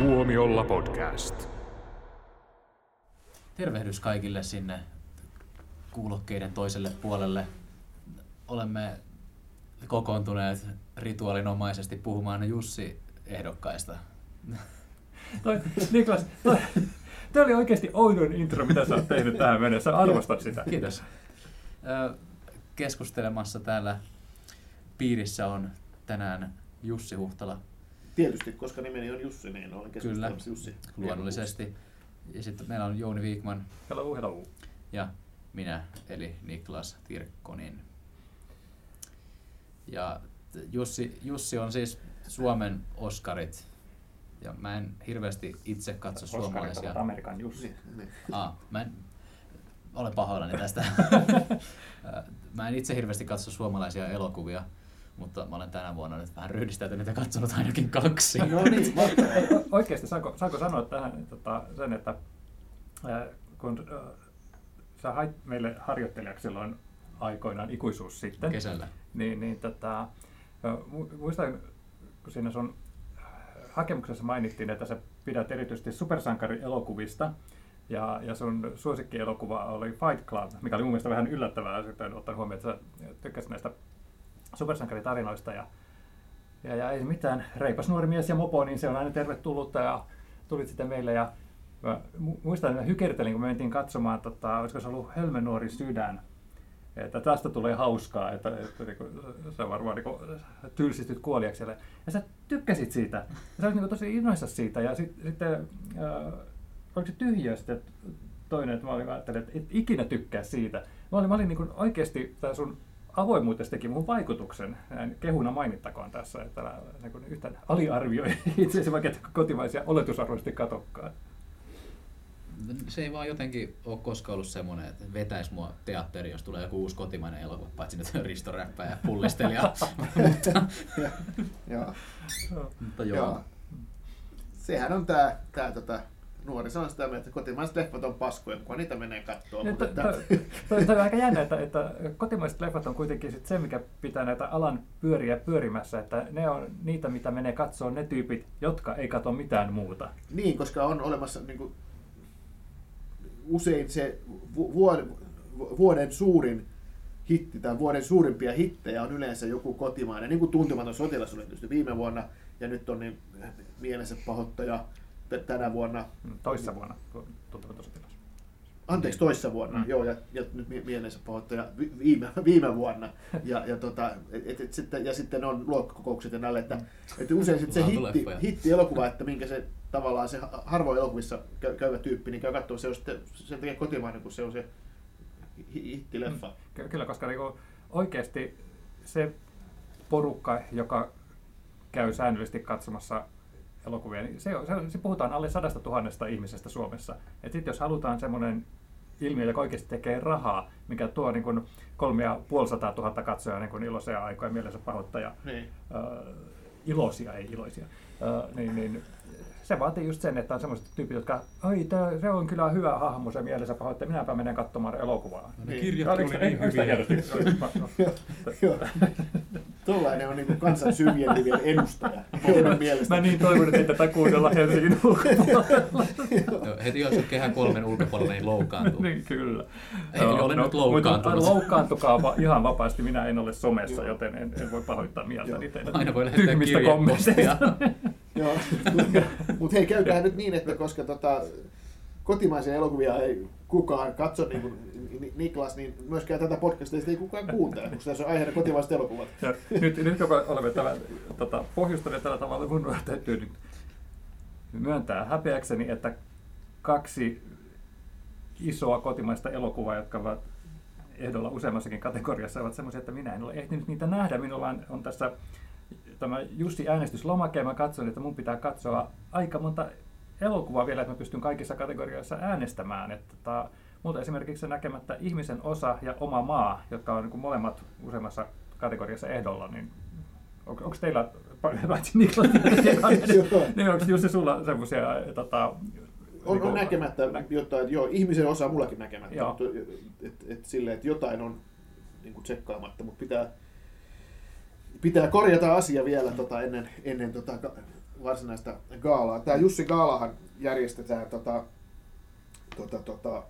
Tuomiolla podcast. Tervehdys kaikille sinne kuulokkeiden toiselle puolelle. Olemme kokoontuneet rituaalinomaisesti puhumaan Jussi-ehdokkaista. Toi, Niklas, toi, toi oli oikeasti oudon intro, mitä sä oot tehnyt tähän mennessä. Arvostan sitä. Kiitos. Keskustelemassa täällä piirissä on tänään Jussi Huhtala, Tietysti, koska nimeni on Jussi, niin olen Kyllä. keskustelemassa Jussi. luonnollisesti. Ja sitten meillä on Jouni Viikman Hello, hello. ja minä, eli Niklas Tirkkonen. Ja Jussi, Jussi on siis Suomen Oscarit. Ja mä en hirveästi itse katso Oskarit suomalaisia. Amerikan Jussi. Aa, mä en, olen pahoillani tästä. mä en itse hirveästi katso suomalaisia elokuvia, mutta mä olen tänä vuonna nyt vähän ryhdistäytynyt ja katsonut ainakin kaksi. No niin, Oikeasti, saanko, saanko sanoa tähän tota, sen, että ää, kun ää, sä hait meille harjoittelijaksi silloin aikoinaan ikuisuus sitten, Kesällä. niin, niin tota, muistan, kun siinä sun hakemuksessa mainittiin, että sä pidät erityisesti supersankarielokuvista, ja, ja sun suosikkielokuva oli Fight Club, mikä oli mun mielestä vähän yllättävää, sitten ottaen huomioon, että sä tykkäsit näistä supersankaritarinoista. Ja, ja, ja ei mitään, reipas nuori mies ja mopo, niin se on aina tervetullutta ja tulit sitten meille. Ja mä mu- muistan, että hykertelin, kun me mentiin katsomaan, tota, olisiko se ollut Hölmön nuori sydän, että tästä tulee hauskaa, että, että niin kuin, sä varmaan niin tylsistyt kuoliaksi. Ja sä tykkäsit siitä. Ja sä olit niin tosi innoissa siitä. Ja sit, sitten, äh, oliko se tyhjä sitten toinen, että mä olin, ajattelin, että et ikinä tykkää siitä. Mä olin, mä olin niin oikeasti, tämä sun avoimuutesi teki mun vaikutuksen. Näin kehuna mainittakoon tässä, että älä niin kuin yhtään aliarvioi itse vaikka kotimaisia oletusarvoisesti katokkaan. Se ei vaan jotenkin ole koskaan ollut semmoinen, että vetäisi mua teatteri, jos tulee joku uusi kotimainen elokuva, paitsi nyt Risto Räppä ja pullistelija. mutta, Joo. mutta joo. Joo. Sehän on tää, tää tota, nuori sanoo sitä että kotimaiset leffat on paskoja, kun niitä menee katsoa. Ja Mutta to- to- to- on aika jännä, että, että kotimaiset leffat on kuitenkin sit se, mikä pitää näitä alan pyöriä pyörimässä, että ne on niitä, mitä menee katsoa ne tyypit, jotka ei katso mitään muuta. niin, koska on olemassa niin kuin, usein se vu- vuoden, vuoden suurin hitti tai vuoden suurimpia hittejä on yleensä joku kotimainen, niin kuin Tuntematon sotilas oli tietysti viime vuonna, ja nyt on niin mielensä pahoittaja t- tänä vuonna, Mm, Toissa vuonna, tuntematon sotilas. anteeksi toissa vuonna, Mm. mm. joo, ja, ja nyt mie- mielensä pahoittaja vi- viime, viime vuonna, ja, ja, tota, et, et, sitten, ja sitten on luokkakokoukset ja näille, että, että usein sitten se hitti, hitti-elokuva, että minkä se tavallaan se ha- harvoin elokuvissa käy, käyvä tyyppi, niin käy katsoa, se on sitten sen takia kotimainen, kun se on se hi- hittileffa. Ky- Kyllä, koska niinku oikeasti se porukka, joka käy säännöllisesti katsomassa elokuvia, niin se, se, se puhutaan alle sadasta tuhannesta ihmisestä Suomessa. Et sit jos halutaan semmoinen ilmiö, joka oikeasti tekee rahaa, mikä tuo niin kuin kolme ja puolisataa tuhatta katsojaa niin kuin iloisia aikoja mielensä pahoittaja, Niin. äh, iloisia, ei iloisia, äh, niin, niin se vaatii just sen, että on semmoiset tyypit, jotka, ai tää, se on kyllä hyvä hahmo se mielensä pahoittaja, minäpä menen katsomaan elokuvaa. No ne Niin. kirjat oli niin hyviä. Joo. Tuollainen on niin kansan syrjien livien edustaja. Mä niin toivon, että tätä kuunnella Helsingin ulkopuolella. Heti jos on kehä kolmen ulkopuolella, niin loukkaantuu. niin kyllä. Ei, olen nyt loukkaantunut. Mutta loukkaantukaa ihan vapaasti, minä en ole somessa, joten en, en voi pahoittaa mieltäni teidän Aina voi lähettää kirjepostia. Joo. Mutta hei, käydään nyt niin, että koska tota, kotimaisia elokuvia ei kukaan katso, niin kuin Ni- Niklas, niin myöskään tätä podcastia ei kukaan kuuntele, koska tässä on aiheena kotimaiset elokuvat. Ja nyt, nyt kun olemme tällä, tota, pohjustaneet tällä tavalla, mun täytyy nyt myöntää häpeäkseni, että kaksi isoa kotimaista elokuvaa, jotka ovat ehdolla useammassakin kategoriassa, ovat sellaisia, että minä en ole ehtinyt niitä nähdä. Minulla on tässä tämä Jussi äänestyslomake, ja mä katson, että mun pitää katsoa aika monta elokuvaa vielä, että mä pystyn kaikissa kategorioissa äänestämään. Että, tota, mutta esimerkiksi se näkemättä ihmisen osa ja oma maa, jotka on niin molemmat useammassa kategoriassa ehdolla, niin on, onko teillä, paitsi Niklas, niin onko Jussi sulla semmoisia tota, On, niinku- on näkemättä jotain, joo, ihmisen osa mullakin näkemättä, Joo. mutta et, et, silleen, että jotain on niin kuin tsekkaamatta, mutta pitää, pitää korjata asia vielä tota, ennen, ennen tota, varsinaista gaalaa. Tämä Jussi Gaalahan järjestetään tota, tota, tota,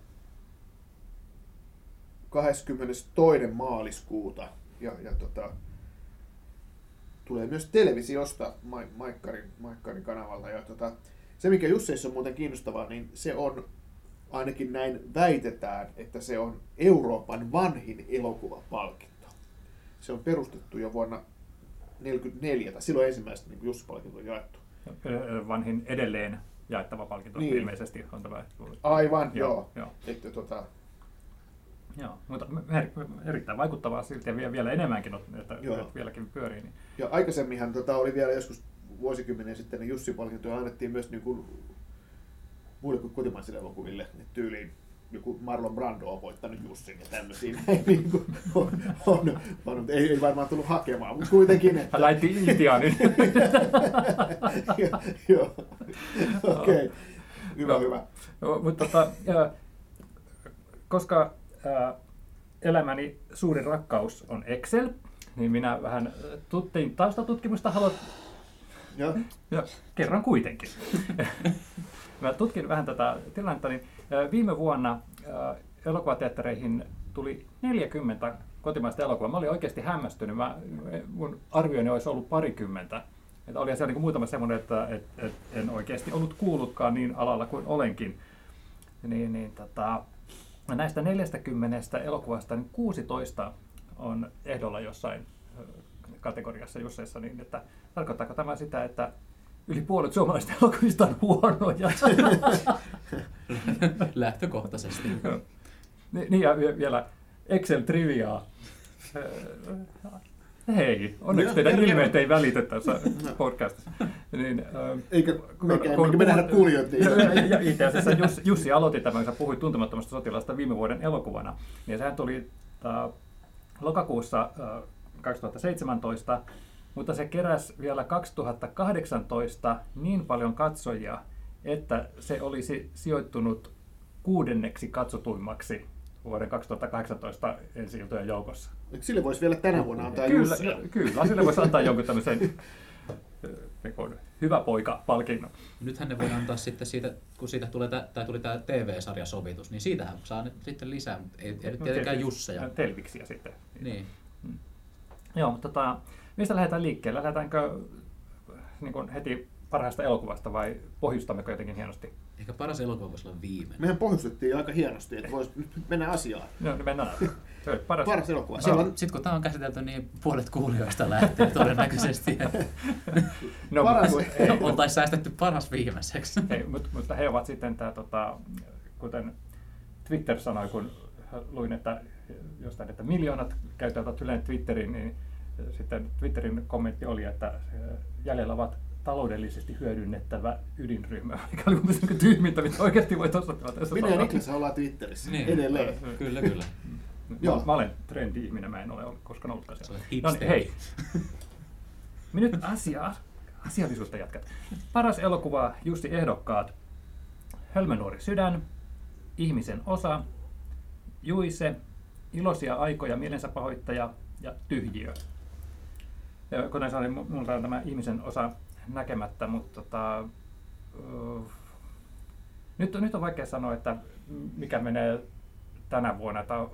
22. maaliskuuta ja, ja tota, tulee myös televisiosta Ma- Maikkarin, Maikkarin kanavalla. Ja tota, se, mikä Jusseissa on muuten kiinnostavaa, niin se on, ainakin näin väitetään, että se on Euroopan vanhin elokuvapalkinto. Se on perustettu jo vuonna 1944, tai silloin ensimmäistä niin Jussi-palkinto on jaettu. Vanhin edelleen jaettava palkinto Niin. niin. ilmeisesti on tämä. Aivan, joo. Joo, joo. Että, tota, Joo, mutta erittäin vaikuttavaa silti ja vie- vielä enemmänkin, että, Joo. vieläkin pyörii. Niin. ja aikaisemminhan tota, oli vielä joskus vuosikymmeniä sitten, niin Jussi-palkintoja annettiin myös niin kuin, muille kuin kotimaisille elokuville, että tyyliin joku Marlon Brando on voittanut Jussin ja tämmöisiä näin niin kuin, on, on, on, ei, ei varmaan tullut hakemaan, mutta kuitenkin, että... Hän lähti Intiaan nyt. Joo, okei, okay. hyvä, Joo. hyvä. Joo, mutta tota, koska ää, elämäni suurin rakkaus on Excel, niin minä vähän tuttiin taustatutkimusta. Haluat Joo. Ja kerran kuitenkin. Mä tutkin vähän tätä tilannetta, niin viime vuonna elokuvateattereihin tuli 40 kotimaista elokuvaa. Mä olin oikeasti hämmästynyt. Mä, mun arvioni olisi ollut parikymmentä. Että oli siellä niin muutama semmoinen, että et, et en oikeasti ollut kuullutkaan niin alalla kuin olenkin. Niin, niin, tota, näistä 40 elokuvasta niin 16 on ehdolla jossain kategoriassa Jusseissa, niin että tarkoittaako tämä sitä, että yli puolet suomalaisista elokuvista on huonoja? Lähtökohtaisesti. Ni- niin ja vie- vielä Excel-triviaa. Ö, Hei, onneksi No, teidän ilmeet ei välity tässä podcastissa. Niin, ö, Eikä kun- mekään, kun me nähdä kuulijoita. Ja- Itse asiassa Jussi, Jussi aloitti tämän, kun sä puhuit tuntemattomasta sotilasta viime vuoden elokuvana. Niin sehän tuli äh, lokakuussa äh, 2017, mutta se keräsi vielä 2018 niin paljon katsojia, että se olisi sijoittunut kuudenneksi katsotuimmaksi vuoden 2018 ensi iltojen joukossa. Eikö Sille voisi vielä tänä vuonna antaa Kyllä, Jussi. kyllä, sille voisi antaa jonkun tämmöisen niin kuin hyvä poika palkinnon. Nythän ne voi antaa sitten siitä, kun siitä tulee tä, tai tuli tämä TV-sarjasovitus, niin siitähän saa nyt sitten lisää, mutta ei, ei nyt tietenkään Jusseja. Telviksiä sitten. Niin. Joo, mutta tota, mistä lähdetään liikkeelle? Lähdetäänkö niin kuin heti parhaasta elokuvasta vai pohjustammeko jotenkin hienosti? Ehkä paras elokuva voisi olla viimeinen. Mehän pohjustettiin aika hienosti, että voisi nyt mennä asiaan. No, niin mennään. Se paras. Paras elokuva. Silloin, Silloin, sitten kun tämä on käsitelty, niin puolet kuulijoista lähtee todennäköisesti. No, Paras- ei, Oltaisiin säästetty paras viimeiseksi. ei, mutta, mutta he ovat sitten tämä, tota, kuten Twitter sanoi, kun luin, että jostain, että miljoonat käyttävät yleensä Twitterin, niin sitten Twitterin kommentti oli, että jäljellä ovat taloudellisesti hyödynnettävä ydinryhmä, mikä oli mun mielestä niin tyhmintä, mitä oikeasti voi tuossa tilanteessa minä ja. Niklas ollaan Twitterissä Niin. edelleen. Kyllä, kyllä. Joo. Mä, mä olen trendi-ihminen, mä en ole koskaan ollutkaan Sä siellä. No niin, hei. Me nyt asia, asiallisuutta jatkat. Paras elokuva, Jussi Ehdokkaat, Hölmönuori sydän, Ihmisen osa, Juise, Iloisia aikoja, Mielensä pahoittaja ja Tyhjiö. Ja kuten sanoin, mu- mulla on tämä Ihmisen osa näkemättä, mutta tota, ö, nyt, nyt on vaikea sanoa, että mikä menee tänä vuonna, että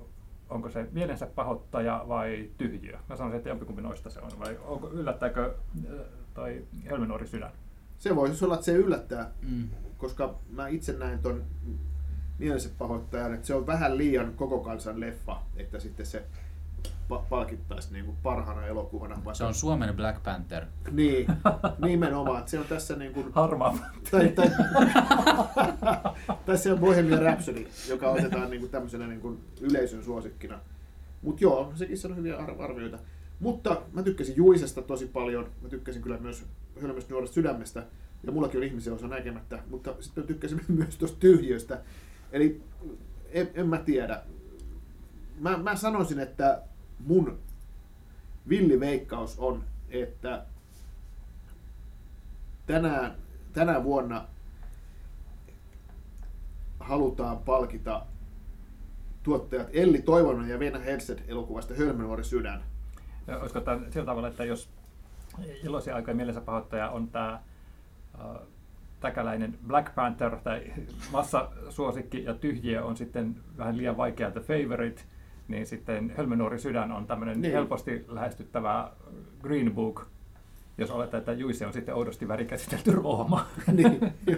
onko se mielensä pahoittaja vai tyhjiö. Mä sanoisin, että jompikumpi noista se on, vai onko, yllättääkö äh, toi Hölmönuori sydän? Se voisi olla, että se yllättää, Mm. koska mä itse näen ton mielensä pahoittajan, että se on vähän liian koko kansan leffa, että sitten se pa- palkittaisi niin kuin parhaana elokuvana. Vaikka, Se on Suomen Black Panther. Niin, nimenomaan. että Se on tässä niin kuin, Harmaa. tai, tai, tai se on Bohemian Rhapsody, joka otetaan niin kuin tämmöisenä niin kuin yleisön suosikkina. Mutta joo, sekin on hyviä ar- arvioita. Mutta mä tykkäsin Juisesta tosi paljon. Mä tykkäsin kyllä myös Hölmöstä nuoresta sydämestä. Ja mullakin on ihmisen osa näkemättä. Mutta sitten mä tykkäsin myös tuosta tyhjöstä. Eli en, en mä tiedä. Mä, mä sanoisin, että mun villiveikkaus on, että tänään, tänä vuonna halutaan palkita tuottajat Elli Toivonen ja Venä Hersed elokuvasta Hölmönuori sydän. Olisiko tämä sillä tavalla, että jos iloisia aikoja mielensä pahoittaja on tämä täkäläinen Black Panther tai massasuosikki ja tyhjiö on sitten vähän liian vaikea The Favorite, niin sitten Hölmönuori sydän on tämmöinen Niin. helposti lähestyttävä Green Book, jos oletaan, että Juisse on sitten oudosti värikäsitelty Rooma. niin, jo,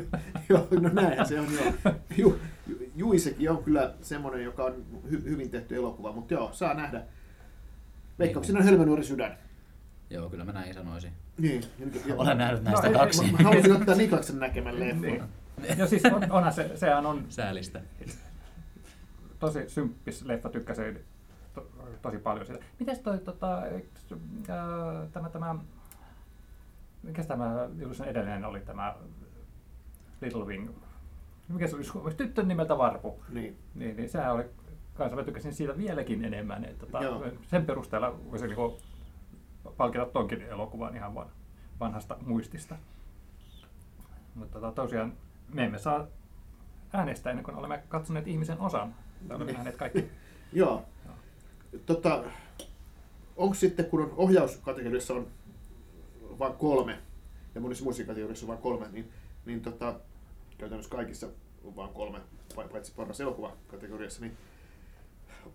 jo, no näinhän se on jo. Ju, Ju, Juisekin on kyllä semmoinen, joka on hy, hyvin tehty elokuva, mutta joo, saa nähdä. Veikkauksena on Hölmönuori sydän. Joo, kyllä mä näin sanoisin. Niin. ja- Olen nähnyt näistä ei, kaksi. Mä halusin ottaa Niklaksen näkemän leffan. Niin. Ja siis on, onhan se, sehän on Säälistä. Tosi symppis leffa, tykkäsin to, tosi paljon siitä. Mites toi tota, ää, tämä, tämä, mikä tämä Illusion edellinen oli tämä Little Wing, mikä se oli, tyttön nimeltä Varpu, Niin. niin, niin sehän oli, kanssa mä tykkäsin siitä vieläkin enemmän, että tota, sen perusteella voisi niinku palkita tonkin elokuvan ihan van, vanhasta muistista. Mutta tota, tosiaan me emme saa äänestää ennen kuin olemme katsoneet ihmisen osan. Niin. nähneet kaikki. Joo. Tota, onko sitten, kun on ohjauskategoriassa on vain kolme, ja monissa muissa on vain kolme, niin, niin tota, käytännössä kaikissa on vain kolme, pa- paitsi paras elokuva kategoriassa, niin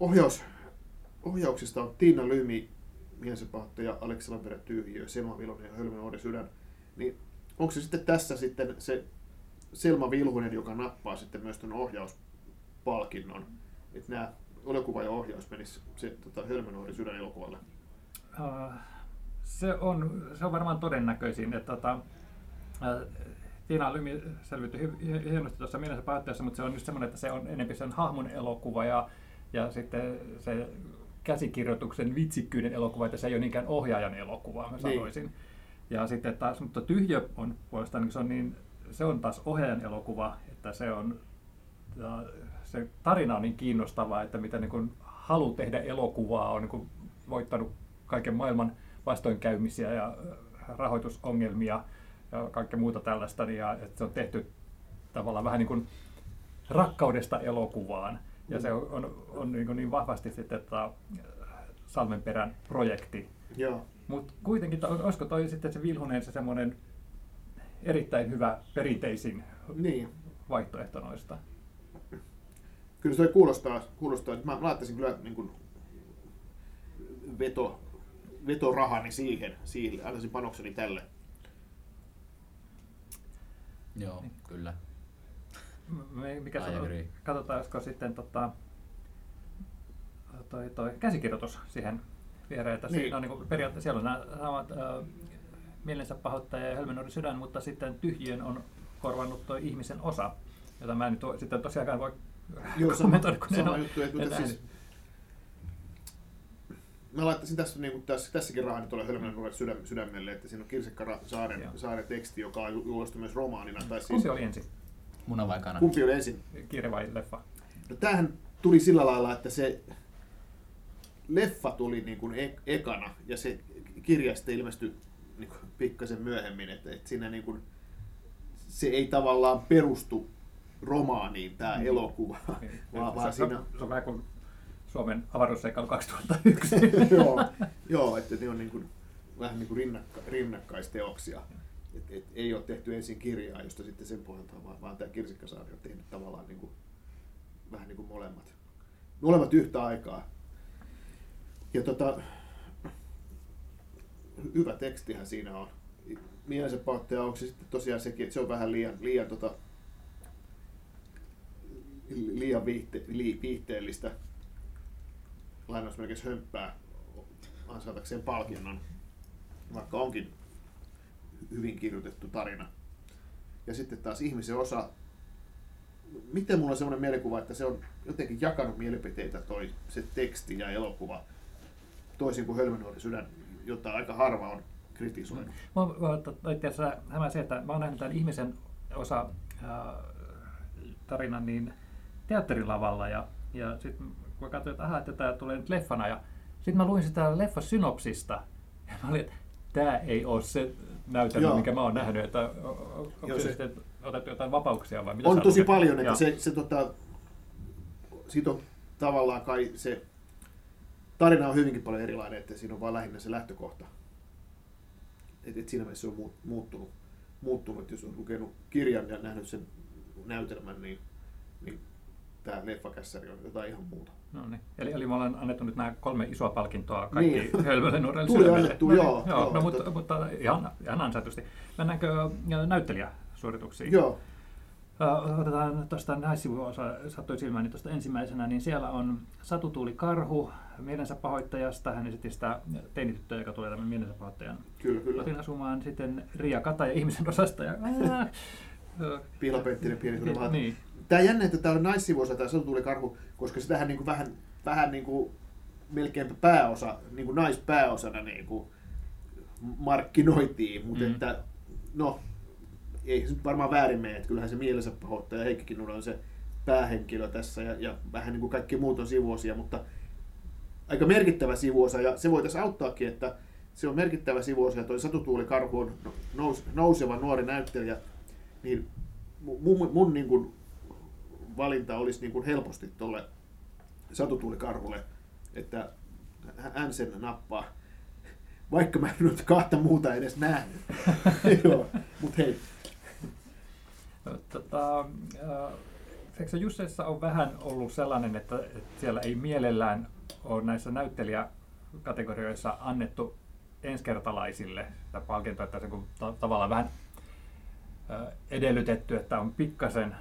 ohjaus, ohjauksista on Tiina Lymi, Miehensä pahoittaja, Aleksi Lampere Tyhjiö, Selma Vilonen ja Hölmön Oode Sydän. Niin onko se sitten tässä sitten se Selma Vilhunen, joka nappaa sitten myös tuon ohjauspalkinnon? Että nämä elokuva ja ohjaus menisi se tota, Hölmönuori sydän elokuvalle. Äh, se, on, se on varmaan todennäköisin, että tota, äh, Tiina Lymi selviytyi hy- hienosti tuossa mielessä päätteessä, mutta se on just semmoinen, että se on enemmän sen hahmon elokuva ja, ja sitten se käsikirjoituksen vitsikkyyden elokuva, että se ei ole niinkään ohjaajan elokuva, mä Niin. sanoisin. Ja sitten taas, mutta Tyhjö on puolestaan, niin se on, niin, se on taas ohjaajan elokuva, että se on, ja se tarina on niin kiinnostavaa, että mitä niin kuin halu tehdä elokuvaa on niin kuin voittanut kaiken maailman vastoinkäymisiä ja äh, rahoitusongelmia ja kaikkea muuta tällaista, niin ja että se on tehty tavallaan vähän niin kuin rakkaudesta elokuvaan. Ja se on, on, on niin, kuin niin vahvasti sitten tota, Salmenperän projekti. Mutta kuitenkin, olisiko toi sitten se Vilhunen se semmoinen erittäin hyvä perinteisin Niin. vaihtoehto noista? Kyllä se kuulostaa, kuulostaa että mä laittaisin kyllä niin kuin veto, vetorahani siihen, siihen, antaisin panokseni tälle. Joo, kyllä. Me, mikä I se on? agree. Katsotaan, olisiko sitten tota, toi, toi käsikirjoitus siihen viereen. Että Niin. Siinä on niin periaatteessa siellä on nämä samat äh, mielensä pahoittaja ja Hölmönuori sydän, mutta sitten tyhjön on korvannut tuo ihmisen osa, jota mä en nyt sitten tosiaankaan voi Joo, sama, sama juttu. Että, mutta siis, mä laittaisin tässä, niin kuin tässä, tässäkin rahani tuolle Hölmön nuoret sydäm, sydämelle, että siinä on Kirsikka Saaren, Joo. Saaren teksti, joka on ju- julkaistu myös romaanina. Tai siis, Kumpi oli ensin? Muna vai kana? kumpi oli ensin? Kirja vai leffa? No tämähän tuli sillä lailla, että se leffa tuli niin kuin e- ekana ja se kirja sitten ilmestyi niin kuin pikkasen myöhemmin, että, että siinä niin kuin, se ei tavallaan perustu romaaniin tämä Mm. elokuva, Niin, vaan, vaan siinä, se on vähän kuin Suomen avaruusseikkailu 2001. joo, joo, että ne on niin kuin, vähän niin kuin rinnakka, rinnakkaisteoksia. Et, et, ei ole tehty ensin kirjaa, josta sitten sen pohjalta, vaan, vaan tämä Kirsikkasaari on tehnyt tavallaan niin kuin, vähän niin kuin molemmat. Molemmat yhtä aikaa. Ja tota, hyvä tekstihän siinä on. Mielensä pahoittaja onko se sitten tosiaan sekin, että se on vähän liian, liian, tota, liian viihte, li, viihteellistä lainausmerkeissä hömppää ansaitakseen palkinnon, vaikka onkin hyvin kirjoitettu tarina. Ja sitten taas ihmisen osa, miten mulla on semmoinen mielikuva, että se on jotenkin jakanut mielipiteitä toi se teksti ja elokuva, toisin kuin Hölmönuori sydän, jota aika harva on kritisoinut. Mä, mä, itse asiassa se, että mä oon nähnyt tämän ihmisen osa ää, tarinan niin teatterilavalla ja, ja sitten kun katsoin, että, aha, että tämä tulee nyt leffana ja sitten mä luin sitä leffasynopsista ja mä olin, että tämä ei ole se näytelmä, Joo. mikä mä oon nähnyt, että onko se, se- otettu jotain vapauksia vai mitä On tosi luket? paljon, että Joo. se, se tota, siitä on tavallaan kai se tarina on hyvinkin paljon erilainen, että siinä on vain lähinnä se lähtökohta. Et, et siinä mielessä se on muut- muuttunut, muuttunut, jos on lukenut kirjan ja nähnyt sen näytelmän, niin, niin tämä leffakässäri on jotain ihan muuta. No niin. Eli, eli me ollaan annettu nyt nämä kolme isoa palkintoa kaikki Niin. niin. hölmölle nuorelle Tuli sydämelle. annettu, no, niin, joo, joo, joo, no, mutta, mutta ihan, ihan ansaitusti. Mennäänkö äh, näyttelijäsuorituksiin? Joo, Äh, Otetaan tuosta naissivua sattui silmään, niin tuosta ensimmäisenä, niin siellä on Satu Tuuli Karhu mielensä pahoittajasta. Hän esitti sitä teinityttöä, joka tulee tämän mielensä pahoittajan kyllä, kyllä. kotiin asumaan. Sitten Ria Kataja ihmisen osasta. Ja, äh, Pihlapenttinen pieni niin, Tämä jännä, että tämä on naissivuosa tämä Satu karhu, koska sitähän niin kuin vähän, vähän niin kuin melkein pääosa, niin kuin naispääosana niin kuin markkinoitiin, mutta Mm. mm. että no, ei se nyt varmaan väärin mene, että kyllähän se mielensä pahoittaja Heikki Kinnunen on se päähenkilö tässä ja, ja vähän niin kuin kaikki muut on sivuosia, mutta aika merkittävä sivuosa ja se voitaisiin auttaakin, että se on merkittävä sivuosa ja toi Satu Tuuli Karhu on nous, nouseva nuori näyttelijä, niin mun, mun, mun niin kuin valinta olisi niin kuin helposti tuolle Satu Tuuli Karhulle, että hän sen nappaa. Vaikka mä en nyt kahta muuta edes nähnyt. Joo, mutta hei, Tota, äh, eikö se Jusseissa on vähän ollut sellainen, että, että siellä ei mielellään ole näissä näyttelijäkategorioissa annettu ensikertalaisille sitä palkintoa, että se ta- tavallaan vähän äh, edellytetty, että on pikkasen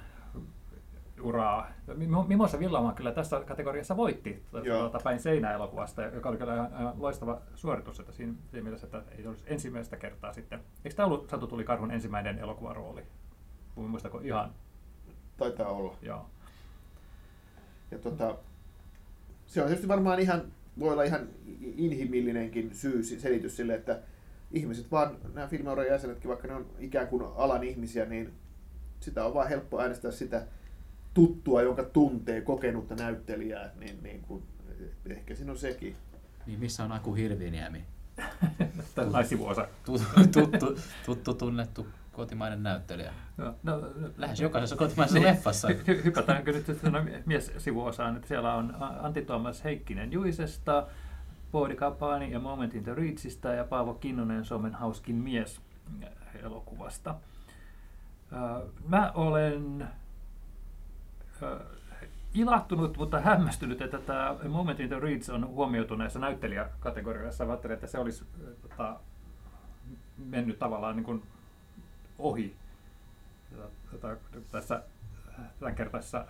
uraa. Mimo- Mimosa Villamaa kyllä tässä kategoriassa voitti Joo. tuota, päin seinä-elokuvasta, joka oli kyllä ihan, ihan loistava suoritus, että siinä, siinä mielessä, että ei olisi ensimmäistä kertaa sitten. Eikö tämä ollut Satu Tuli Karhun ensimmäinen elokuvarooli? Muistako ihan? taitaa olla. Joo. Ja tota, se on tietysti varmaan ihan, voi olla ihan inhimillinenkin syy, selitys sille, että ihmiset vaan, nämä filmiuran jäsenetkin, vaikka ne on ikään kuin alan ihmisiä, niin sitä on vaan helppo äänestää sitä tuttua, jonka tuntee, kokenutta näyttelijää, niin, niin kuin, ehkä siinä on sekin. Niin missä on Aku Hirviniemi? Tämä naisivuosa. Tuttu, tuttu, tuttu tunnettu kotimainen näyttelijä. No, no, Lähes jokaisessa kotimaisessa leffassa. Hy- hy- hypätäänkö nyt sitten tuonne mies-sivuosaan, että siellä on Antti Tuomas Heikkinen Juisesta, Poodi Kapani ja Moment in the Reachista ja Paavo Kinnunen Suomen hauskin mies elokuvasta. Mä olen ö, ilahtunut, mutta hämmästynyt, että tämä Moment in the Reach on huomioitu näissä näyttelijäkategorioissa. Mä ajattelin, että se olisi ö, tota, mennyt tavallaan niin kuin ohi tota, tässä tämänkertaisessa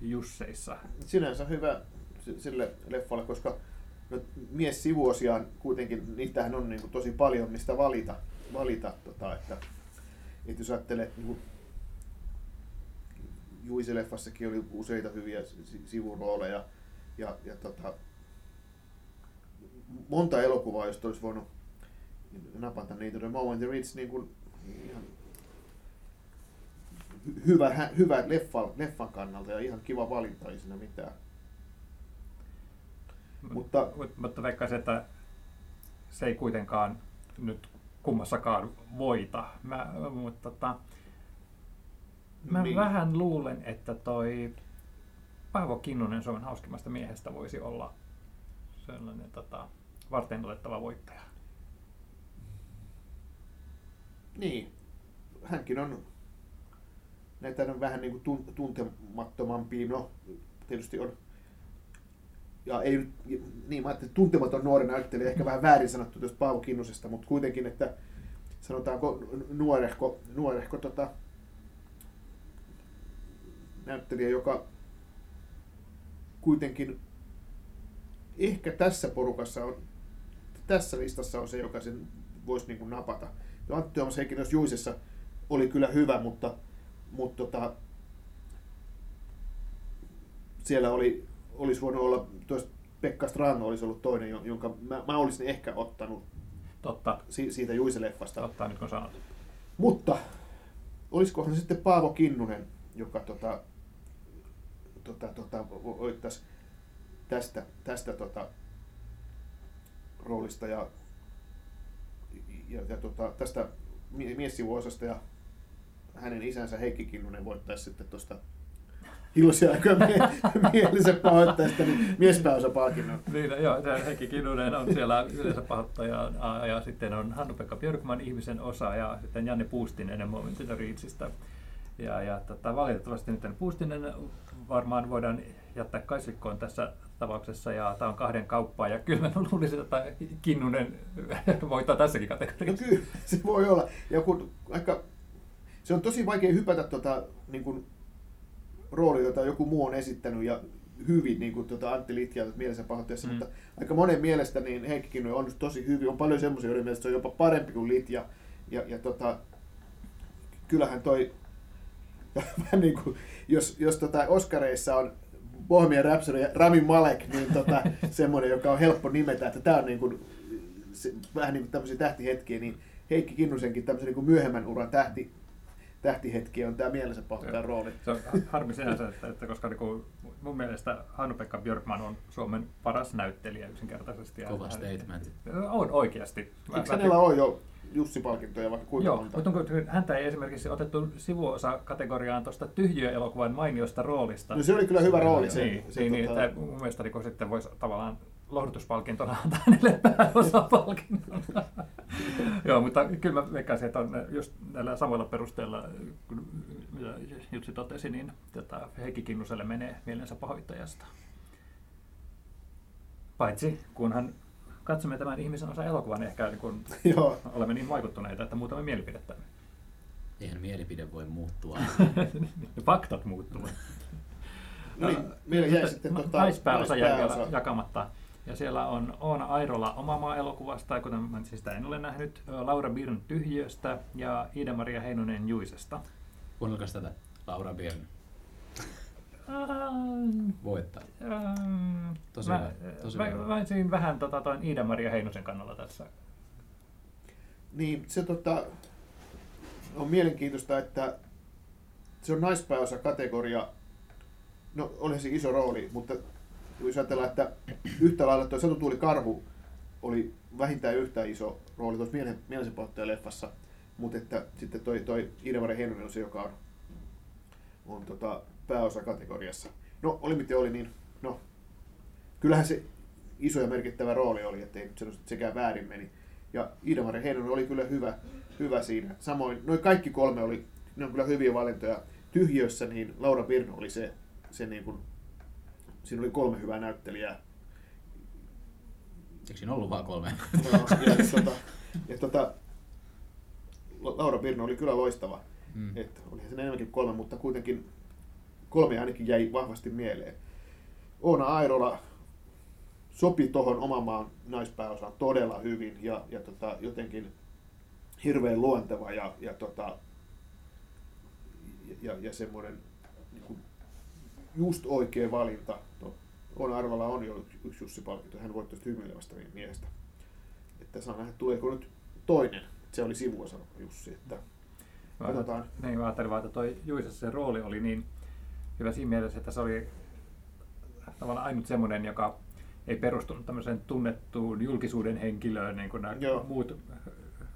Jusseissa. Sinänsä hyvä sille leffalle, koska no, mies sivuosiaan kuitenkin, niitähän on niin kuin tosi paljon, mistä valita. valita tota, että, että jos ajattelee, niin Juise-leffassakin oli useita hyviä si- sivurooleja ja, ja tota, monta elokuvaa, josta olisi voinut napata niitä. The Moment the Reach niin kuin, ihan hy- hyvä, hyvä leffa, leffan kannalta ja ihan kiva valinta, ei siinä mitään. Mutta- Mut- mutta veikkaisin, että se ei kuitenkaan nyt kummassakaan voita. Mä, mutta tota, mä Niin. vähän luulen, että toi Paavo Kinnunen Suomen hauskimmasta miehestä voisi olla sellainen tota, varten otettava voittaja. Niin, hänkin on näitä on vähän niin kuin tun- tuntemattomampia, no tietysti on, ja ei niin mä ajattelin, tuntematon nuori näyttelijä, ehkä vähän väärin sanottu tuosta Paavo Kinnusesta, mutta kuitenkin, että sanotaanko nuorehko, nuorehko tota, näyttelijä, joka kuitenkin ehkä tässä porukassa on, tässä listassa on se, joka sen voisi niin kuin napata. Ja Antti Tuomas Heikkinen tuossa Juisessa oli kyllä hyvä, mutta, mutta tota, siellä oli, olisi voinut olla, tuossa Pekka Strand olisi ollut toinen, jon- jonka mä, mä olisin ehkä ottanut Totta, si, siitä Juise-leffasta. totta nyt kun sanot. Mutta olisikohan sitten Paavo Kinnunen, joka tota, tota, tota, voittaisi tästä, tästä tota, roolista ja, ja, ja tota, tästä mie- miessivuosasta ja hänen isänsä Heikki Kinnunen voittaisi sitten tuosta iloisia aikoja mie- mielensä pahoittajasta, niin miespääosapalkinnon. Niin, no joo, Heikki Kinnunen on siellä yleensä pahoittaja ja, ja sitten on Hannu-Pekka Björkman ihmisen osa ja sitten Janne Puustinen Moment in the Reachista. Ja, ja tota, valitettavasti nyt Puustinen varmaan voidaan jättää kaisikkoon tässä tapauksessa ja tämä on kahden kauppaa ja kyllä mä luulisin, että Kinnunen voittaa tässäkin No kategoriassa. kyllä, se voi olla. Ja kun aika, se on tosi vaikea hypätä tota, niin kuin, rooli, jota joku muu on esittänyt ja hyvin, niin kuin tuota Antti Litja mielensä pahoitteessa, Mm. mutta aika monen mielestä niin Heikkikin on onnistunut tosi hyvin. On paljon semmoisia, joiden mielestä se on jopa parempi kuin Litja. Ja, ja tota, kyllähän toi, vähän niin kuin, jos, jos tota Oscareissa on Bohemian Rhapsody ja Rami Malek, niin tota, semmoinen, joka on helppo nimetä, että tämä on niin kuin, se, vähän niin kuin tämmöisiä tähtihetkiä, niin Heikki Kinnusenkin tämmöisen niin kuin myöhemmän uran tähti, tähtihetkiä on tämä mielensä pahoittajan rooli. Se on harmi sinänsä, että, että koska niin mun mielestä Hannu-Pekka Björkman on Suomen paras näyttelijä yksinkertaisesti. Kova statement. On oikeasti. Eikö hänellä ole jo Jussi-palkintoja vaikka kuinka Joo, monta? mutta onko häntä ei esimerkiksi otettu sivuosa-kategoriaan tuosta tyhjiöelokuvan mainiosta roolista. No se oli kyllä hyvä rooli. Se, niin, se, niin, niin, tota, että mun mielestä niin, sitten voisi tavallaan lohdutuspalkintona antaa hänelle pääosapalkinnon. Joo, mutta kyllä mä veikkaisin, että on just näillä samoilla perusteilla, kun mitä Jutsi totesi, niin tota, Heikki Kinnuselle menee mielensä pahoittajasta. Paitsi kunhan katsomme tämän ihmisen osa elokuvan, ehkä niin kun Joo. olemme niin vaikuttuneita, että muutamme mielipidettä. Eihän mielipide voi muuttua. Faktat muuttuvat. No niin, meillä jäi sitten tota, naispääosa jäi vielä naispääosa. jakamatta. Ja siellä on Oona Airola Oma maa-elokuvasta, ja kuten mainitsin, sitä en ole nähnyt, Laura Birn Tyhjöstä ja Iida-Maria Heinonen Juisesta. Kuunnelkaas tätä. Laura Björn voittaa. Ähm, Tosi mä, hyvä, tosi mä, hyvä. mä olisin vähän tota, toin Iida-Maria Heinosen kannalla tässä. Niin se tota, on mielenkiintoista, että se on naispääosa kategoria. No oli se iso rooli, mutta jos ajatellaan, että yhtä lailla tuo Satu Tuuli Karhu oli vähintään yhtä iso rooli tuossa mielen, mielensä leffassa, mutta että sitten toi, toi Iida-Maria Heinonen on se, joka on, on tota, pääosa kategoriassa. No oli miten oli, niin no, kyllähän se iso ja merkittävä rooli oli, ettei nyt sanoisi, että sekään väärin meni. Ja Iida-Maria Heinonen oli kyllä hyvä, hyvä siinä. Samoin, noin kaikki kolme oli, ne on kyllä hyviä valintoja. Tyhjössä niin Laura Birno oli se, se niin kuin, siinä oli kolme hyvää näyttelijää. Eikö siinä ollut vaan kolme? ja, ja, tota, ja tota, Laura Birno oli kyllä loistava. Mm. Että olihan se enemmänkin kolme, mutta kuitenkin kolme ainakin jäi vahvasti mieleen. Oona Airola sopi tuohon oman maan naispääosaan todella hyvin ja, ja tota, jotenkin hirveän luonteva ja, ja, tota, ja, ja semmoinen niin kuin just oikea valinta. No, Oona Arvala on jo yksi Jussi-palkinto, hän voitti tuosta hymyilevästä miehestä. Että saa nähdä, tuleeko nyt toinen. Se oli sivuosa Jussi, että Mä- Katsotaan. Niin, mä ajattelin vaan, että toi Juisessa se rooli oli niin hyvä siinä mielessä, että se oli tavallaan ainut semmoinen, joka ei perustunut tämmöiseen tunnettuun julkisuuden henkilöön, niin kuin nämä Joo. muut,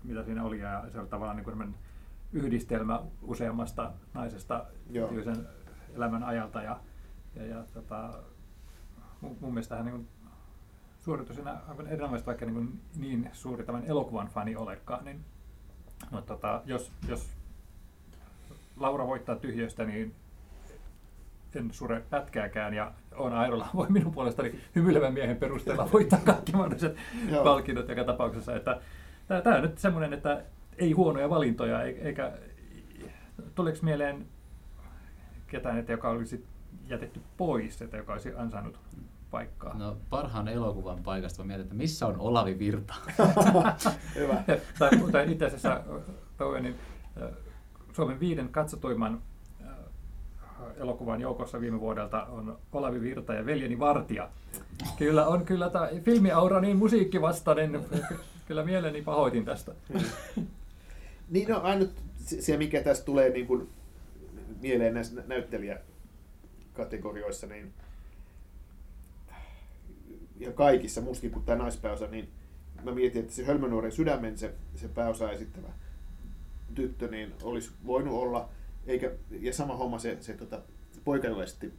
mitä siinä oli. Ja se oli tavallaan niin kuin yhdistelmä useammasta naisesta sen elämän ajalta. Ja, ja, ja tota, mun, mun mielestä hän niin kuin suoritus siinä aivan erinomaisesti, vaikka niin, niin suuri tämän elokuvan fani olekaan, niin mutta tota, jos, jos Laura voittaa tyhjöstä, niin en sure pätkääkään ja on Airola voi minun puolestani hymyilevän miehen perusteella voittaa kaikki mahdolliset palkinnot joka tapauksessa. Että tämä on nyt semmoinen, että ei huonoja valintoja, eikä tuleeko mieleen ketään, että joka olisi jätetty pois, että joka olisi ansainnut paikkaa. No parhaan elokuvan paikasta mä mietin, että missä on Olavi Virta? hyvä. tai, tai itse asiassa niin, Suomen viiden katsotuimman elokuvan joukossa viime vuodelta on Olavi Virta ja Veljeni Vartija. Kyllä on kyllä tämä filmiaura niin musiikkivastainen. Kyllä mieleni pahoitin tästä. Niin no ainut se, mikä tässä tulee niin kuin mieleen näissä nä- näyttelijäkategorioissa, niin ja kaikissa, muskin kuin tämä naispääosa, niin mä mietin, että se Hölmönuoren sydämen se, se pääosa esittävä tyttö, niin olisi voinut olla, eikä, ja sama homma se, se tota, poika, joka esitti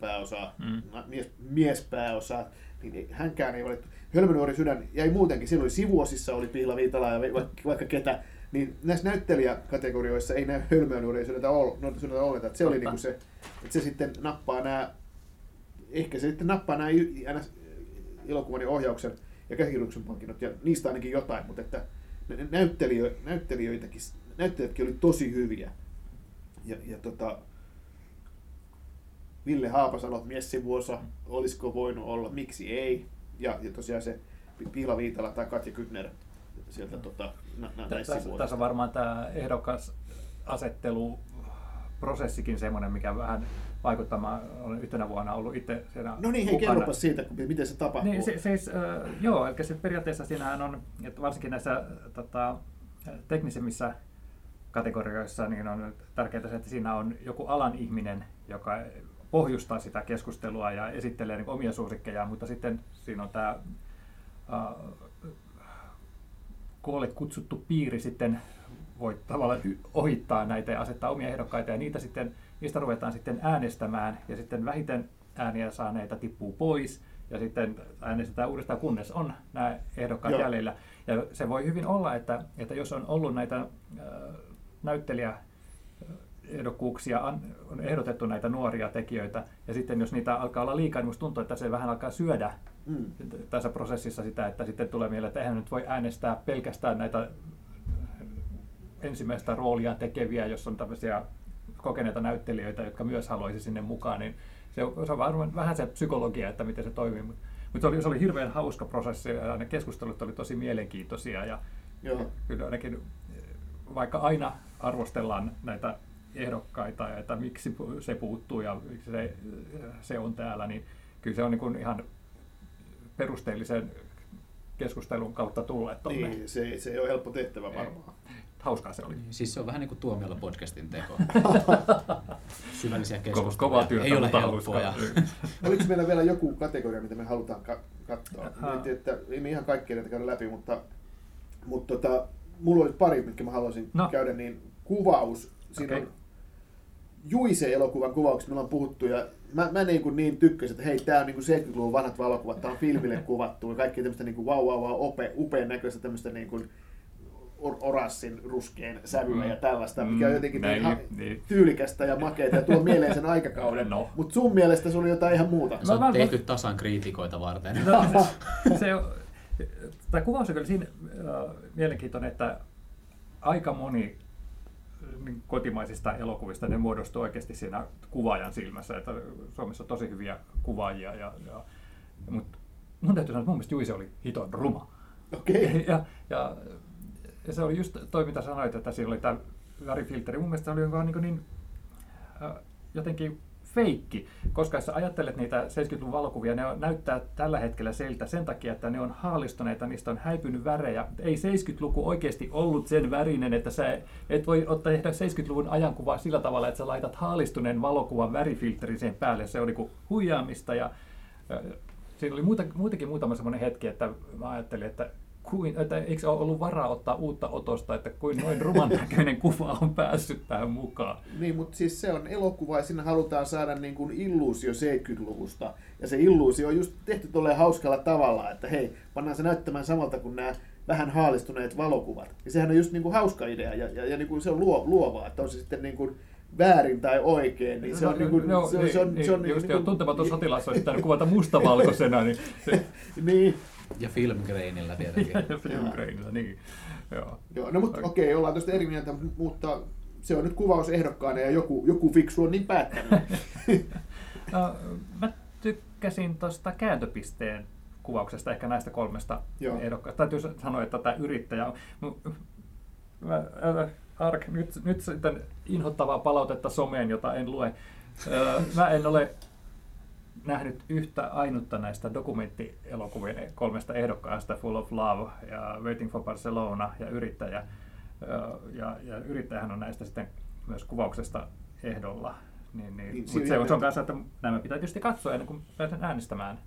pääosaa, Mm. na- mies, miespääosaa, niin ei- hänkään ei valittu. Hölmönuori sydän jäi muutenkin, silloin oli sivuosissa oli Pihla Viitala ja vaikka, vaikka ketä, niin näissä näyttelijäkategorioissa ei näy hölmönuoria sydäntä ol- no, sydäntä ollenkaan. Että se oli niinku se, että se sitten nappaa nämä, ehkä se sitten nappaa nämä elokuvan ja ohjauksen ja käsikirjoituksen palkinnot, ja niistä ainakin jotain, mutta että näyttelijöitäkin, näyttelijätkin oli tosi hyviä. Ja, ja tota, Ville Haapasalot, Miessivuosa, olisiko voinut olla, miksi ei. Ja, ja tosiaan se Pi- Piila Viitala tai Katja Kytner sieltä tota, nä, nä, näissä Tässä, on varmaan tämä ehdokas asettelu prosessikin semmoinen, mikä vähän vaikuttamaan. Olen yhtenä vuonna ollut itse siellä No niin, hei, kerropa siitä, miten se tapahtuu. Niin, se, siis, äh, joo, eli se periaatteessa siinähän on, että varsinkin näissä tota, teknisemmissä kategorioissa niin on tärkeää se, että siinä on joku alan ihminen, joka pohjustaa sitä keskustelua ja esittelee niin omia suosikkejaan, mutta sitten siinä on tämä koolle kutsuttu piiri sitten voi tavallaan ohittaa näitä ja asettaa omia ehdokkaita ja niitä sitten, niistä ruvetaan sitten äänestämään ja sitten vähiten ääniä saaneita tippuu pois ja sitten äänestetään uudestaan, kunnes on nämä ehdokkaat Joo. jäljellä. Ja se voi hyvin olla, että, että jos on ollut näitä äh, näyttelijä ehdokkuuksia, an- on ehdotettu näitä nuoria tekijöitä, ja sitten jos niitä alkaa olla liikaa, niin musta tuntuu, että se vähän alkaa syödä Mm. tässä prosessissa sitä, että sitten tulee mieleen, että eihän nyt voi äänestää pelkästään näitä ensimmäistä roolia tekeviä, jos on tämmöisiä kokeneita näyttelijöitä, jotka myös haluaisi sinne mukaan, niin se on, se on varmaan vähän se psykologia, että miten se toimii. Mutta mut se, oli, se oli hirveän hauska prosessi ja ne keskustelut oli tosi mielenkiintoisia ja Joo. kyllä ainakin, vaikka aina arvostellaan näitä ehdokkaita ja että miksi se puuttuu ja miksi se, se on täällä, niin kyllä se on niin kuin ihan perusteellisen keskustelun kautta tulleet tuonne. Niin, se, se ei ole helppo tehtävä varmaan. Hauskaa se oli. Siis se on vähän niin kuin tuomiolla podcastin teko. Syvällisiä Ko- keskusteluja. kovaa työtä, Ei ole mutta helppoa. Ja... hauskaa. Oliko meillä vielä joku kategoria, mitä me halutaan ka- katsoa? Mietin, että ei me ihan kaikkia näitä käydä läpi, mutta, mutta tota, mulla oli pari, mitkä mä haluaisin No. käydä, niin kuvaus. Siinä Okei. on Juise-elokuvan kuvaukset, millä on puhuttu, ja mä, mä niin, kuin niin tykkäsin, että hei, tää on niin kuin 70-luvun vanhat valokuvat, tää on filmille kuvattu, ja kaikki tämmöistä niin kuin wow, wow, wow, upe, upean näköistä tämmöistä niin kuin or- oranssin ruskeen sävyä Mm. ja tällaista, mikä on Mm, jotenkin näin, niin, ha- niin. tyylikästä ja makeata ja tuo mieleen sen aikakauden. No. Mutta sun mielestä se oli jotain ihan muuta. Se Mä- mä- on tehty tasan kriitikoita varten. No, se, se on, tämä kuvaus on kyllä siinä äh, mielenkiintoinen, että aika moni kotimaisista elokuvista ne muodostuu oikeasti siinä kuvaajan silmässä. Että Suomessa on tosi hyviä kuvaajia, ja, ja, mutta mun täytyy sanoa, että mun mielestä Juise oli hiton ruma. Okei. Okay. Ja, ja, ja se oli just toi, mitä sanoit, että siinä oli tämä värifilteri. Mun mielestä se oli niin, niin jotenkin feikki, koska jos ajattelet niitä 70-luvun valokuvia, ne näyttää tällä hetkellä siltä sen takia, että ne on haalistuneita, niistä on häipynyt värejä. Ei 70-luku oikeasti ollut sen värinen, että sä et voi ottaa tehdä 70-luvun ajankuvaa sillä tavalla, että sä laitat haalistuneen valokuvan värifilterin sen päälle. Se on niin huijaamista ja siinä oli muuta, muutenkin muutama semmoinen hetki, että mä ajattelin, että kuin, että eikö ole ollut varaa ottaa uutta otosta, että kuin noin ruman näköinen kuva on päässyt tähän mukaan. Niin, mutta siis se on elokuva ja siinä halutaan saada niin kuin illuusio 70-luvusta. Ja se illuusio on just tehty tolleen hauskalla tavalla, että hei, pannaan se näyttämään samalta kuin nämä vähän haalistuneet valokuvat. Ja sehän on just niin kuin hauska idea ja, ja, ja niin kuin se on luo, luovaa, että on se sitten niin kuin väärin tai oikein, niin se on niin kuin, no, se on, se on, niin, se on niin, just niin tuntematon sotilas olisi pitänyt kuvata mustavalkoisena, niin se, Niin, Ja filmgrainilla tietenkin. ja filmgrainilla, niin. Joo. joo, no mutta okei, okay, ollaan tuosta eri mieltä, mutta se on nyt kuvaus ehdokkaana ja joku, joku fiksu on niin päättänyt. No, mä tykkäsin tuosta kääntöpisteen kuvauksesta, ehkä näistä kolmesta Joo. ehdokkaasta. Täytyy sanoa, että tämä yrittäjä on... Mä, Ark, nyt, nyt sitten inhottavaa palautetta someen, jota en lue. Öö, Mä en ole nähnyt yhtä ainutta näistä dokumenttielokuvien kolmesta ehdokkaasta, Full of Love ja Waiting for Barcelona ja Yrittäjä. Öö, Ja, ja Yrittäjähän on näistä sitten myös kuvauksesta ehdolla. Niin, niin, Niin, Mutta se on, se on kanssa, että nämä pitää tietysti katsoa ennen kuin pääsen äänestämään.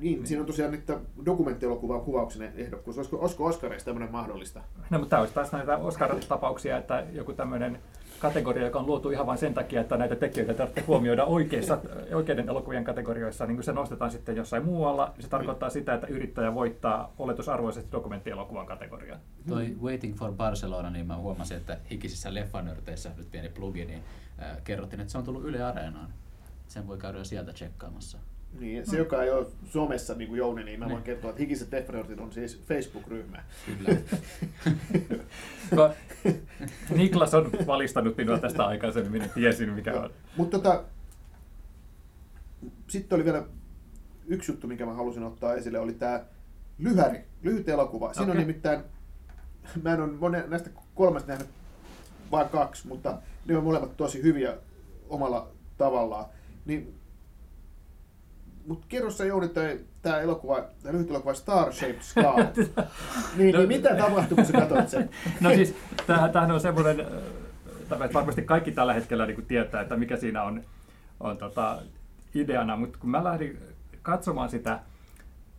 Niin, siinä on tosiaan nyt dokumenttielokuvan kuvauksen ehdokkuus. Olisiko, olisiko Oscareissa tämmöinen mahdollista? No, mutta tämä olisi taas näitä Oscar-tapauksia, että joku tämmöinen kategoria, joka on luotu ihan vain sen takia, että näitä tekijöitä tarvitsee huomioida oikeissa, oikeiden elokuvien kategorioissa, niin kun se nostetaan sitten jossain muualla, se tarkoittaa sitä, että yrittäjä voittaa oletusarvoisesti dokumenttielokuvan kategorian. Toi Waiting for Barcelona, niin mä huomasin, että hikisissä leffanörteissä, nyt pieni plugi, niin äh, kerrottiin, että se on tullut Yle Areenaan. Sen voi käydä sieltä tsekkaamassa. Niin, se, joka ei ole somessa niin kuin Jouni, niin mä voin kertoa, että Hikiset Defraudit on siis Facebook-ryhmä. Kyllä. Niklas on valistanut minua tästä aikaisemmin, minä tiesin mikä on. Mutta tota, sitten oli vielä yksi juttu, mikä mä halusin ottaa esille, oli tämä lyhäri, lyhyt elokuva. Siinä Okei. on nimittäin, mä en ole monen, näistä kolmesta nähnyt vain kaksi, mutta ne on molemmat tosi hyviä omalla tavallaan. Niin, mutta kerro sä Jouni, tämä elokuva, tämä lyhyt elokuva Star Shaped Scar. niin, No- niin, mitä tapahtui, kun sä katsoit sen? No siis, tämähän, on semmoinen, äh, tai varmasti kaikki tällä hetkellä niin tietää, että mikä siinä on, on tota, ideana, mutta kun mä lähdin katsomaan sitä,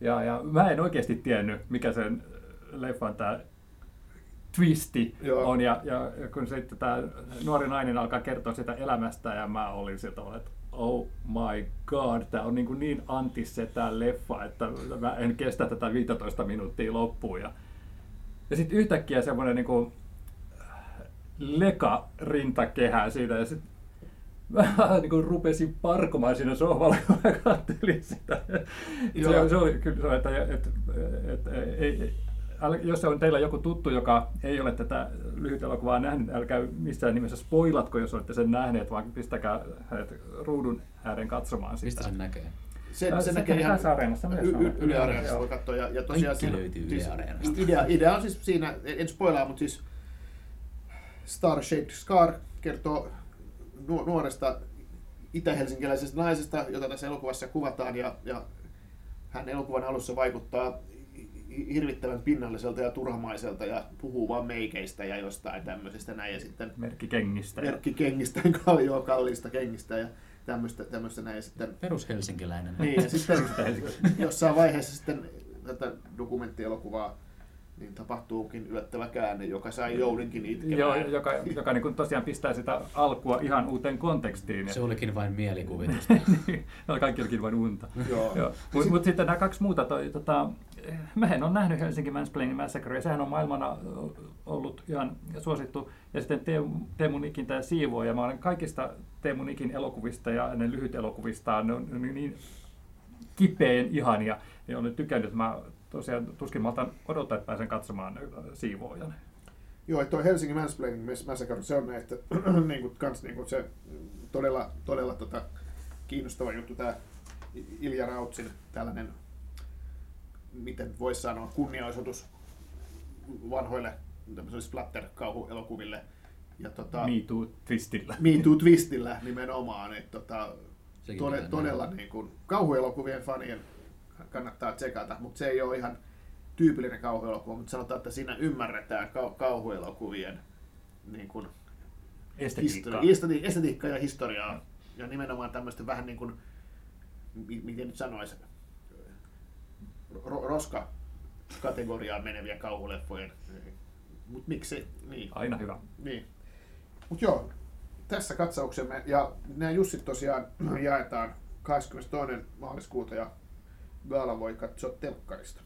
ja, ja mä en oikeasti tiennyt, mikä sen leffan tämä twisti Joo. on, ja, ja, ja kun sitten tämä nuori nainen alkaa kertoa sitä elämästä, ja mä olin sieltä, että oh my god, tämä on niin, kuin niin anti se tämä leffa, että mä en kestä tätä 15 minuuttia loppuun. Ja, ja sitten yhtäkkiä semmoinen niin leka rintakehä siinä ja sitten mä niin kuin rupesin parkomaan siinä sohvalla, kun mä kattelin sitä. Joo. Se, se oli kyllä se, että, että, että ei, ei, äl- jos on teillä joku tuttu, joka ei ole tätä lyhyt elokuvaa nähnyt, älkää missään nimessä spoilatko, jos olette sen nähneet, vaan pistäkää hänet ruudun ääreen katsomaan sitä. Mistä sen näkee? Se, Ää, se se näkee ihan Areenassa myös y- Yle voi katsoa. Ja, ja tosiaan Kaikki siinä- löytyy Yle siis Areenasta. Idea, idea on siis siinä, en spoilaa, mutta siis Star Shaped Scar kertoo nu- nuoresta itä-helsinkiläisestä naisesta, jota tässä elokuvassa kuvataan, ja, ja hän elokuvan alussa vaikuttaa hirvittävän pinnalliselta ja turhamaiselta ja puhuu vaan meikeistä ja jostain tämmöisestä näin, ja sitten Merkki kengistä. merkkikengistä, kallio kalliista kengistä ja tämmöistä, tämmöistä näin, ja sitten Perus helsinkiläinen. niin, ja sitten jossain vaiheessa sitten tätä dokumenttielokuvaa niin tapahtuukin yllättävä käänne, joka sai Jouninkin itkemään. Joo, joka, joka niin tosiaan pistää sitä alkua ihan uuteen kontekstiin. Se olikin vain mielikuvitus. Niin, no, kaikki olikin vain unta. Joo. Joo. Mutta mut sitten nämä kaksi muuta, toi, tota, mä en ole nähnyt Helsinki Mansplaining ja sehän on maailmana ollut ihan suosittu. Ja sitten Teemu, Nikin tämä Siivoo, ja mä olen kaikista Teemu Nikin elokuvista ja hänen lyhyt elokuvistaan, ne on niin- niin kipeen ihania, ja olen tykännyt, mä tosiaan tuskin maltan odottaa, että pääsen katsomaan Siivoojan. Joo, että tuo Helsingin Mansplaining Massacre, se on näistä, niin kuin, kans, niin kuin se todella, todella tota, kiinnostava juttu, tämä Ilja Rautsin tällainen, miten voisi sanoa, kunniaosoitus vanhoille tämmöisille splatter-kauhuelokuville. Ja tota, Me Too twistillä. Me Too Twistillä nimenomaan, että tota, tode, todella niin kuin, kauhuelokuvien fanien kannattaa tsekata, mutta se ei ole ihan tyypillinen kauhuelokuva, mutta sanotaan, että siinä ymmärretään kau- kauhuelokuvien niin kuin, Estetiikkaa. histori- estetiikkaa ja historiaa. Ja nimenomaan tämmöistä vähän niin kuin, mi- miten nyt sanoisi, ro- roska-kategoriaan meneviä kauhuleffojen. Mutta miksi? Niin. Aina hyvä. Niin. Mutta joo, tässä katsauksemme. Ja nämä Jussit tosiaan jaetaan 22. maaliskuuta ja Gaala voi katsoa telkkarista.